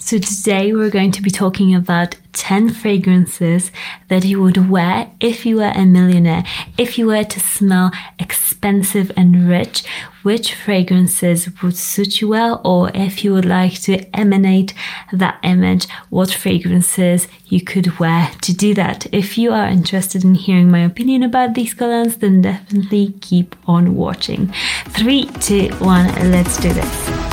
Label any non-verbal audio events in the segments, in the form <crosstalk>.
So, today we're going to be talking about 10 fragrances that you would wear if you were a millionaire. If you were to smell expensive and rich, which fragrances would suit you well? Or if you would like to emanate that image, what fragrances you could wear to do that? If you are interested in hearing my opinion about these colognes, then definitely keep on watching. Three, two, one, let's do this.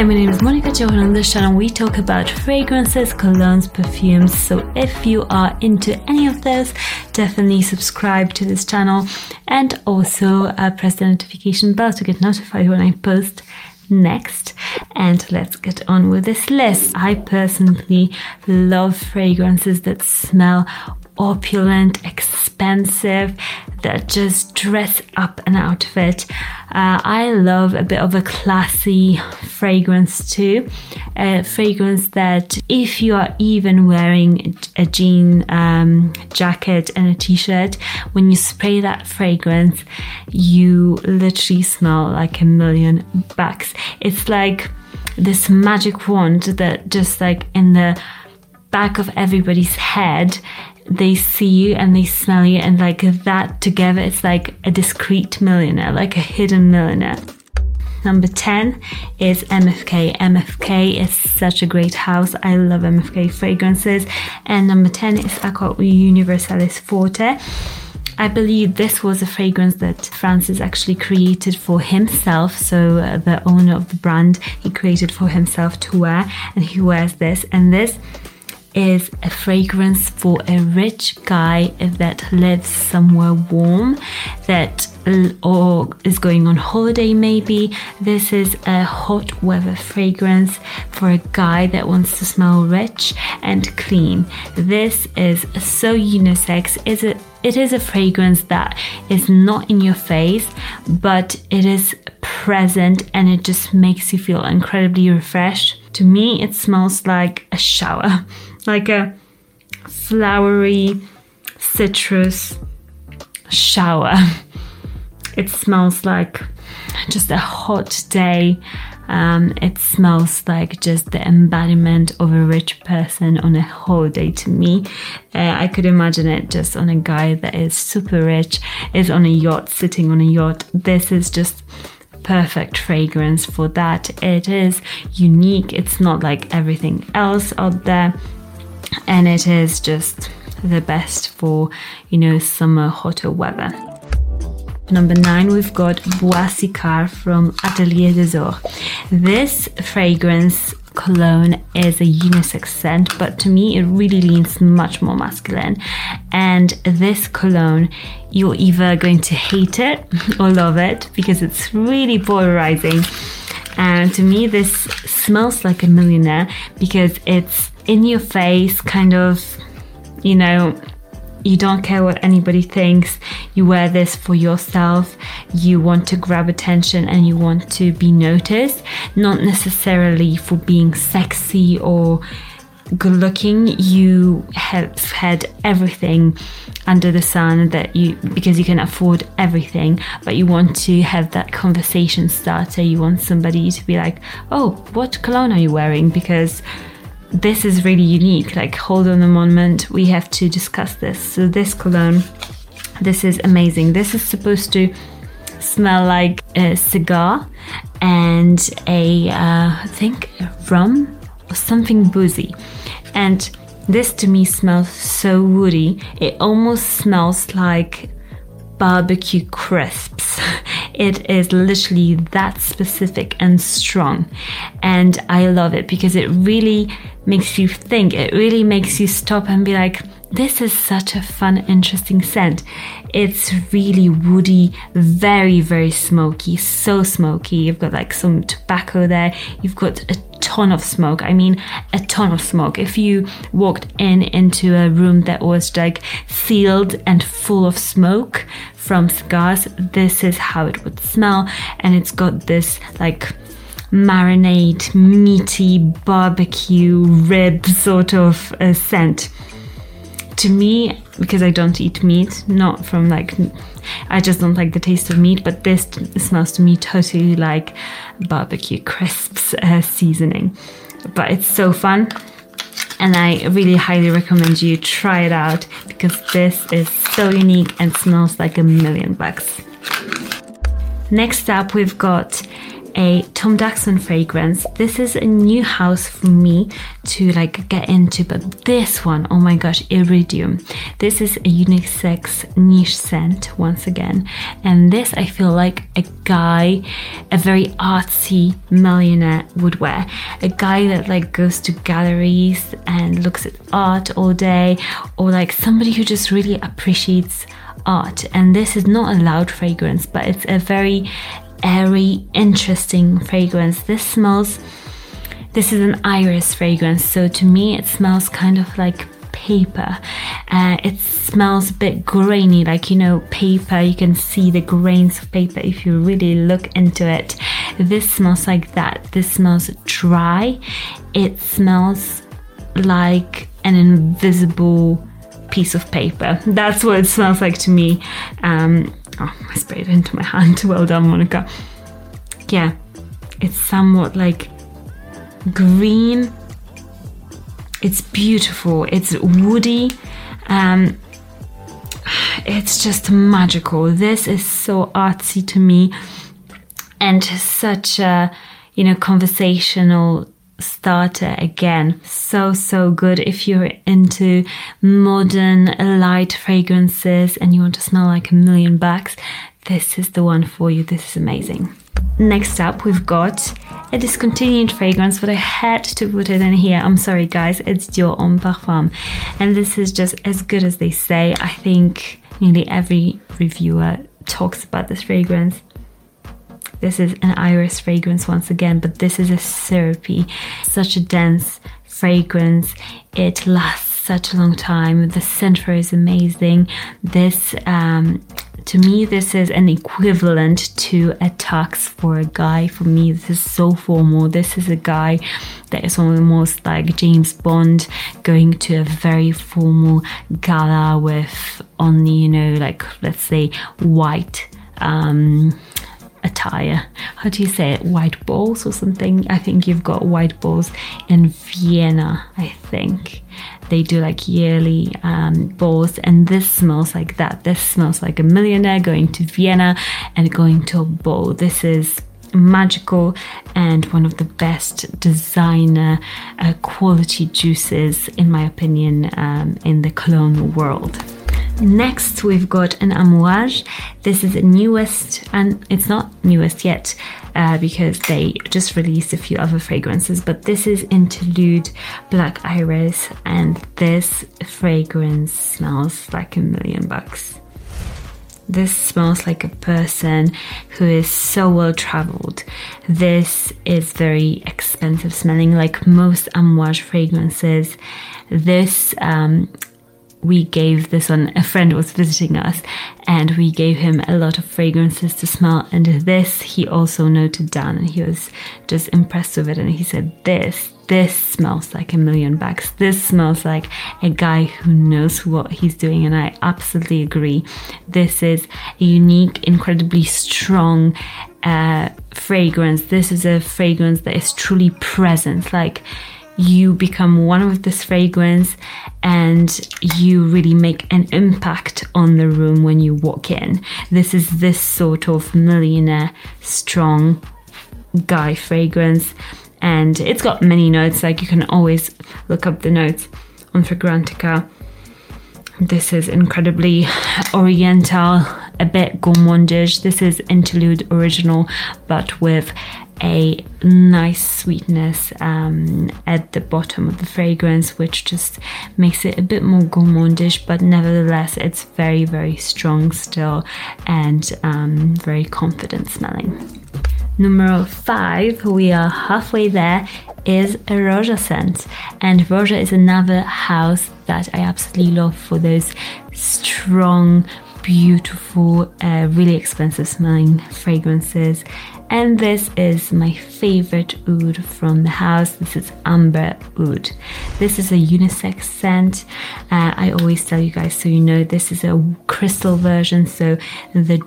Hi, my name is Monika Cioch. On this channel, we talk about fragrances, colognes, perfumes. So if you are into any of those, definitely subscribe to this channel and also uh, press the notification bell to get notified when I post next. And let's get on with this list. I personally love fragrances that smell opulent, expensive, that just dress up an outfit. Uh, I love a bit of a classy fragrance too. A fragrance that, if you are even wearing a jean um, jacket and a t shirt, when you spray that fragrance, you literally smell like a million bucks. It's like this magic wand that just like in the back of everybody's head they see you and they smell you and like that together it's like a discreet millionaire like a hidden millionaire Number 10 is MFK. MFK is such a great house. I love MFK fragrances. And number 10 is Aqua Universalis Forte. I believe this was a fragrance that Francis actually created for himself. So, uh, the owner of the brand, he created for himself to wear, and he wears this. And this is a fragrance for a rich guy that lives somewhere warm that or is going on holiday maybe. This is a hot weather fragrance for a guy that wants to smell rich and clean. This is so unisex. Is it it is a fragrance that is not in your face but it is present and it just makes you feel incredibly refreshed. To me it smells like a shower <laughs> like a flowery citrus shower. It smells like just a hot day. Um, it smells like just the embodiment of a rich person on a holiday to me. Uh, I could imagine it just on a guy that is super rich, is on a yacht, sitting on a yacht. This is just perfect fragrance for that. It is unique. It's not like everything else out there and it is just the best for you know summer hotter weather. Number nine, we've got Bois Sikar from Atelier des Ors. This fragrance cologne is a unisex scent, but to me it really leans much more masculine. And this cologne, you're either going to hate it <laughs> or love it because it's really polarizing. And to me, this smells like a millionaire because it's in your face, kind of, you know, you don't care what anybody thinks. You wear this for yourself. You want to grab attention and you want to be noticed, not necessarily for being sexy or good looking. You have had everything under the sun that you because you can afford everything, but you want to have that conversation starter. You want somebody to be like, "Oh, what cologne are you wearing?" because this is really unique. Like, hold on a moment, we have to discuss this. So, this cologne, this is amazing. This is supposed to smell like a cigar and a, uh, I think, rum or something boozy. And this to me smells so woody. It almost smells like barbecue crisps. <laughs> It is literally that specific and strong. And I love it because it really makes you think. It really makes you stop and be like, this is such a fun, interesting scent. It's really woody, very, very smoky, so smoky. You've got like some tobacco there, you've got a ton of smoke. I mean, a ton of smoke. If you walked in into a room that was like sealed and full of smoke from cigars, this is how it would smell. And it's got this like marinade, meaty barbecue rib sort of uh, scent to me, because I don't eat meat, not from like, I just don't like the taste of meat, but this smells to me totally like barbecue crisps uh, seasoning. But it's so fun. And I really highly recommend you try it out because this is so unique and smells like a million bucks. Next up, we've got a Tom Dixon fragrance. This is a new house for me to like get into, but this one, oh my gosh, Iridium. This is a unisex niche scent once again, and this I feel like a guy, a very artsy millionaire would wear. A guy that like goes to galleries and looks at art all day, or like somebody who just really appreciates art. And this is not a loud fragrance, but it's a very airy, interesting fragrance. This smells, this is an iris fragrance, so to me it smells kind of like paper. Uh, it smells a bit grainy, like you know, paper. You can see the grains of paper if you really look into it. This smells like that. This smells dry. It smells like an invisible piece of paper. That's what it smells like to me. Um, oh, I sprayed it into my hand. <laughs> Well done, Monika. Yeah, it's somewhat like green. It's beautiful. It's woody. Um, it's just magical. This is so artsy to me and such a, you know, conversational starter again. So, so good if you're into modern light fragrances and you want to smell like a million bucks. This is the one for you. This is amazing. Next up, we've got a discontinued fragrance, but I had to put it in here. I'm sorry, guys. It's Dior Homme Parfum. And this is just as good as they say. I think nearly every reviewer talks about this fragrance. This is an iris fragrance once again, but this is a syrupy, such a dense fragrance. It lasts such a long time. The center is amazing. This, um, to me, this is an equivalent to a tux for a guy. For me, this is so formal. This is a guy that is almost like James Bond going to a very formal gala with only, you know, like let's say white. Um, attire. How do you say it? White balls or something? I think you've got white balls in Vienna, I think. They do like yearly um, balls, and this smells like that. This smells like a millionaire going to Vienna and going to a ball. This is magical and one of the best designer uh, quality juices, in my opinion, um, in the cologne world. Next, we've got an Amouage. This is the newest, and it's not newest yet uh, because they just released a few other fragrances, but this is Interlude Black Iris, and this fragrance smells like a million bucks. This smells like a person who is so well traveled. This is very expensive smelling, like most Amouage fragrances. This um, we gave this one, a friend was visiting us, and we gave him a lot of fragrances to smell. And this he also noted down, and he was just impressed with it. And he said, This, this smells like a million bucks. This smells like a guy who knows what he's doing. And I absolutely agree. This is a unique, incredibly strong uh, fragrance. This is a fragrance that is truly present. Like, you become one with this fragrance and you really make an impact on the room when you walk in. This is this sort of millionaire strong guy fragrance and it's got many notes like you can always look up the notes on Fragrantica. This is incredibly oriental a bit gourmandish. This is Interlude Original, but with a nice sweetness um, at the bottom of the fragrance, which just makes it a bit more gourmandish, but nevertheless, it's very, very strong still and um, very confident smelling. Number five, we are halfway there, is a Roja scent. And Roja is another house that I absolutely love for those strong, beautiful, uh, really expensive smelling fragrances. And this is my favorite oud from the house. This is Amber Oud. This is a unisex scent. Uh, I always tell you guys so you know this is a crystal version, so the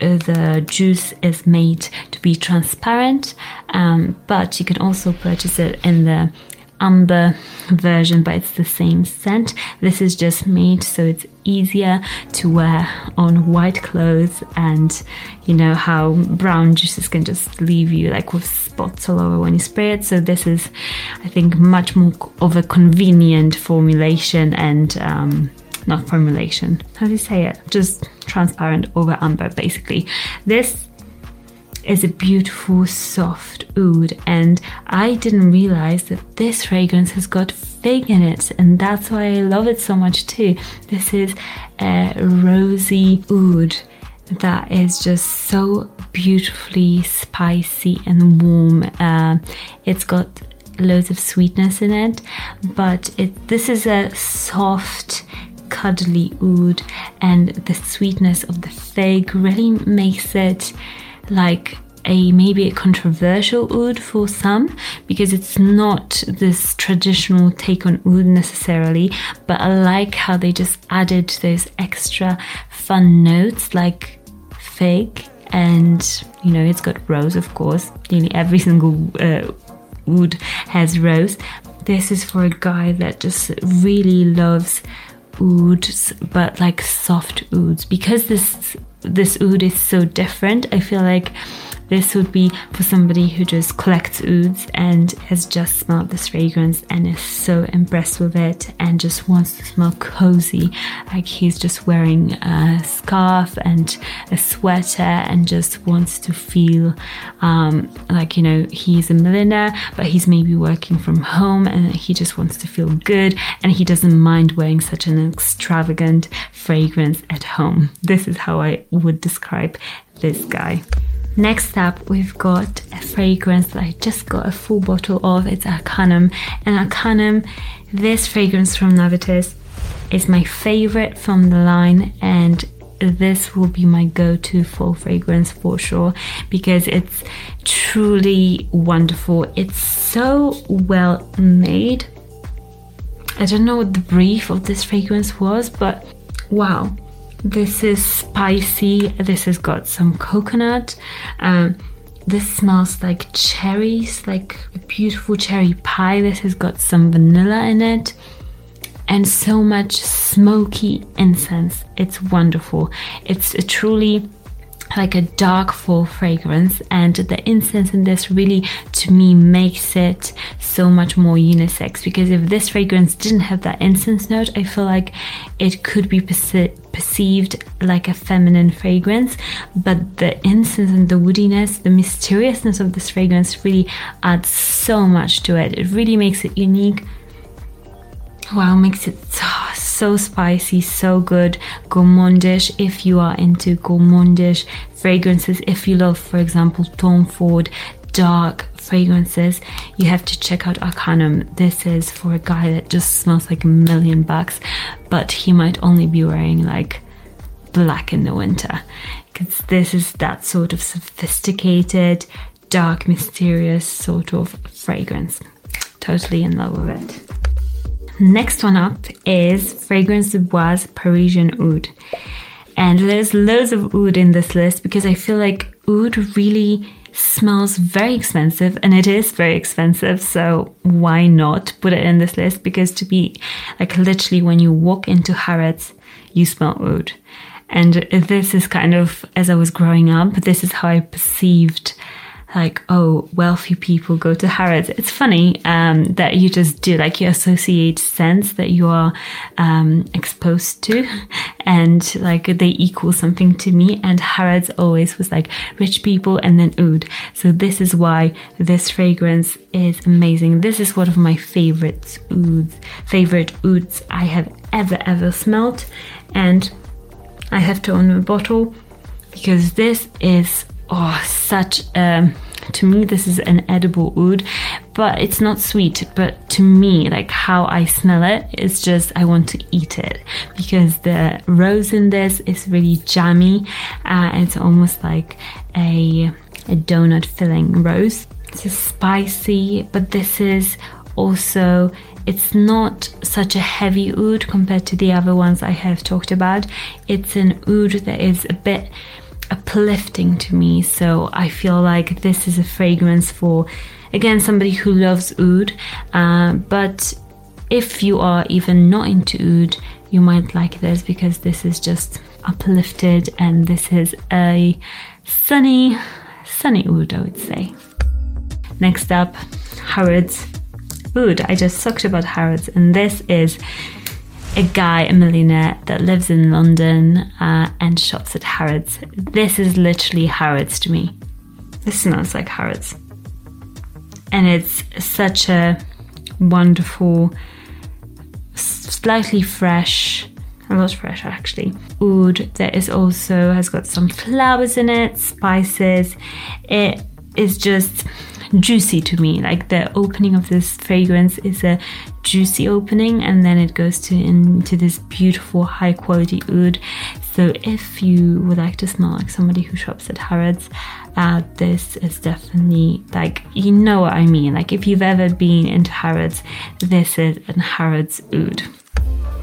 the juice is made to be transparent, um, but you can also purchase it in the amber version, but it's the same scent. This is just made so it's easier to wear on white clothes, and you know how brown juices can just leave you like with spots all over when you spray it. So, this is, I think, much more of a convenient formulation and um, not formulation. How do you say it? Just transparent over amber, basically. This is a beautiful, soft oud, and I didn't realize that this fragrance has got fig in it, and that's why I love it so much too. This is a rosy oud that is just so beautifully spicy and warm. Uh, it's got loads of sweetness in it, but it this is a soft cuddly oud and the sweetness of the fig really makes it like a maybe a controversial oud for some because it's not this traditional take on oud necessarily but i like how they just added those extra fun notes like fig and you know it's got rose of course. Nearly every <laughs> single uh, oud has rose. This is for a guy that just really loves ouds, but like soft ouds. Because this this oud is so different, I feel like this would be for somebody who just collects ouds and has just smelled this fragrance and is so impressed with it and just wants to smell cozy. Like he's just wearing a scarf and a sweater and just wants to feel um, like, you know, he's a millionaire, but he's maybe working from home and he just wants to feel good and he doesn't mind wearing such an extravagant fragrance at home. This is how I would describe this guy. Next up, we've got a fragrance that I just got a full bottle of. It's Arcanum. And Arcanum, this fragrance from Navitus, is my favorite from the line. And this will be my go to fall fragrance for sure because it's truly wonderful. It's so well made. I don't know what the brief of this fragrance was, but wow this is spicy. This has got some coconut. Um, this smells like cherries, like a beautiful cherry pie. This has got some vanilla in it and so much smoky incense. It's wonderful. It's a truly like a dark fall fragrance and the incense in this really to me makes it so much more unisex because if this fragrance didn't have that incense note i feel like it could be perceived like a feminine fragrance but the incense and the woodiness the mysteriousness of this fragrance really adds so much to it. It really makes it unique. Wow makes it so, so spicy so good. Gourmandish if you are into gourmandish fragrances if you love for example tom ford dark fragrances you have to check out arcanum. This is for a guy that just smells like a million bucks but he might only be wearing like black in the winter. Because this is that sort of sophisticated dark mysterious sort of fragrance. Totally in love with it. Next one up is Fragrance Bois Parisian Oud. And there's loads of oud in this list because I feel like oud really smells very expensive and it is very expensive. So why not put it in this list? Because to be like literally when you walk into Harrods, you smell oud. And this is kind of, as I was growing up, this is how I perceived like, oh, wealthy people go to Harrods. It's funny um, that you just do, like, you associate scents that you are um, exposed to, <laughs> and like they equal something to me. And Harrods always was like rich people and then oud. So this is why this fragrance is amazing. This is one of my favorite ouds, favorite ouds I have ever ever smelled, and I have to own a bottle because this is oh such a to me this is an edible oud but it's not sweet but to me like how i smell it it's just i want to eat it because the rose in this is really jammy uh, it's almost like a, a donut filling rose it's spicy but this is also it's not such a heavy oud compared to the other ones I have talked about. It's an oud that is a bit uplifting to me. So I feel like this is a fragrance for, again, somebody who loves oud. Uh, but if you are even not into oud, you might like this because this is just uplifted and this is a sunny, sunny oud, I would say. Next up, Harrods Oud. I just talked about Harrods, and this is a guy, a millionaire that lives in London uh, and shops at Harrods. This is literally Harrods to me. This smells like Harrods. And it's such a wonderful, slightly fresh, a lot fresh actually. Oud that is also has got some flowers in it, spices. It is just juicy to me. Like the opening of this fragrance is a juicy opening, and then it goes to into this beautiful high quality oud. So if you would like to smell like somebody who shops at Harrods, uh, this is definitely like you know what I mean. Like if you've ever been into Harrods, this is an Harrods oud.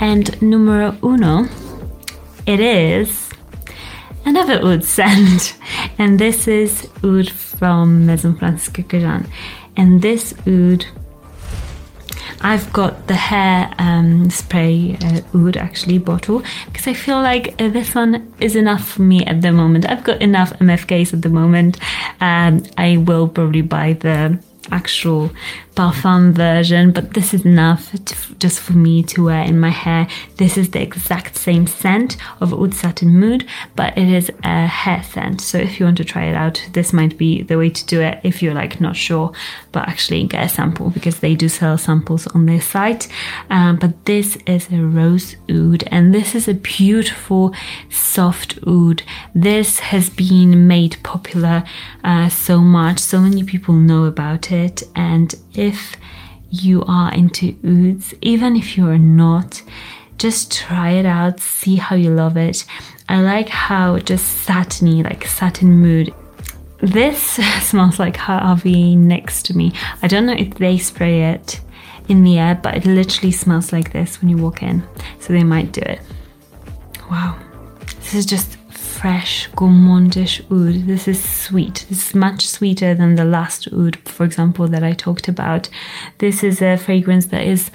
And numero uno, it is another oud scent, <laughs> and this is oud from Maison Francis Kurkdjian. And this oud, I've got the hair um, spray uh, oud actually bottle because I feel like uh, this one is enough for me at the moment. I've got enough MFKs at the moment. Um, I will probably buy the actual parfum version, but this is enough to, just for me to wear in my hair. This is the exact same scent of Oud Satin Mood, but it is a hair scent. So if you want to try it out, this might be the way to do it if you're like not sure, but actually get a sample because they do sell samples on their site. Um, but this is a rose oud, and this is a beautiful soft oud. This has been made popular uh, so much, so many people know about it, and if you are into ouds, even if you're not, just try it out, see how you love it. I like how just satiny, like satin mood. This <laughs> smells like Harvey Nicks to me. I don't know if they spray it in the air, but it literally smells like this when you walk in. So they might do it. Wow. This is just fresh gourmandish oud. This is sweet. This is much sweeter than the last oud, for example, that I talked about. This is a fragrance that is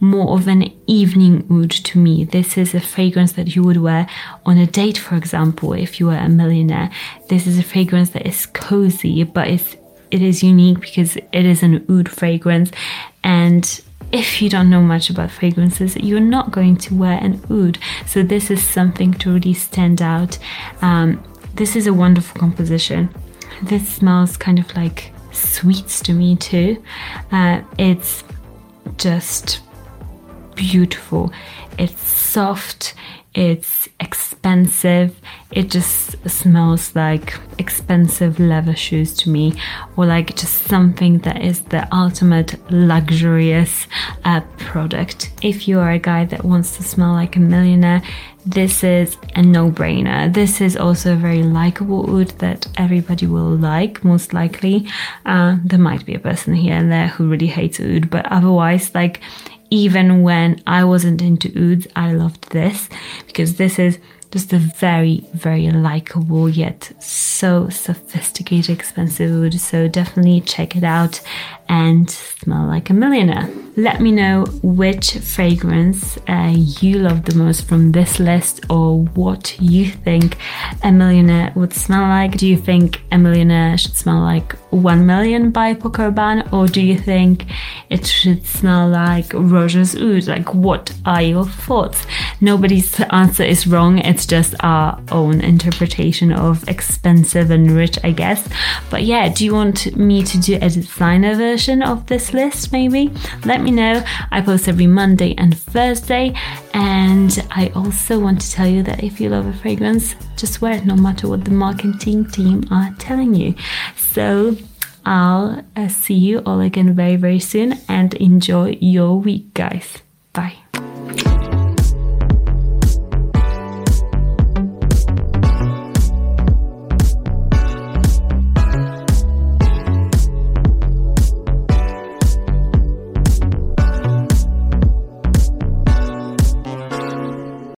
more of an evening oud to me. This is a fragrance that you would wear on a date, for example, if you were a millionaire. This is a fragrance that is cozy, but it's it is unique because it is an oud fragrance and if you don't know much about fragrances, you're not going to wear an oud. So this is something to really stand out. Um, this is a wonderful composition. This smells kind of like sweets to me too. Uh, it's just beautiful. It's soft. It's expensive. It just smells like expensive leather shoes to me, or like just something that is the ultimate luxurious uh, product. If you are a guy that wants to smell like a millionaire, this is a no brainer. This is also a very likable oud that everybody will like, most likely. Uh, there might be a person here and there who really hates oud, but otherwise, like, even when I wasn't into ouds, I loved this because this is just a very, very likable yet so sophisticated, expensive Oud. So definitely check it out and smell like a millionaire. Let me know which fragrance uh, you love the most from this list or what you think a millionaire would smell like. Do you think a millionaire should smell like 1 million by Paco Rabanne or do you think it should smell like Roja's Oud? Like, what are your thoughts? Nobody's answer is wrong. It's just our own interpretation of expensive and rich, I guess. But yeah, do you want me to do a designer version of this list maybe? Let me know. I post every Monday and Thursday. And I also want to tell you that if you love a fragrance, just wear it no matter what the marketing team are telling you. So I'll uh, see you all again very, very soon and enjoy your week, guys. Bye.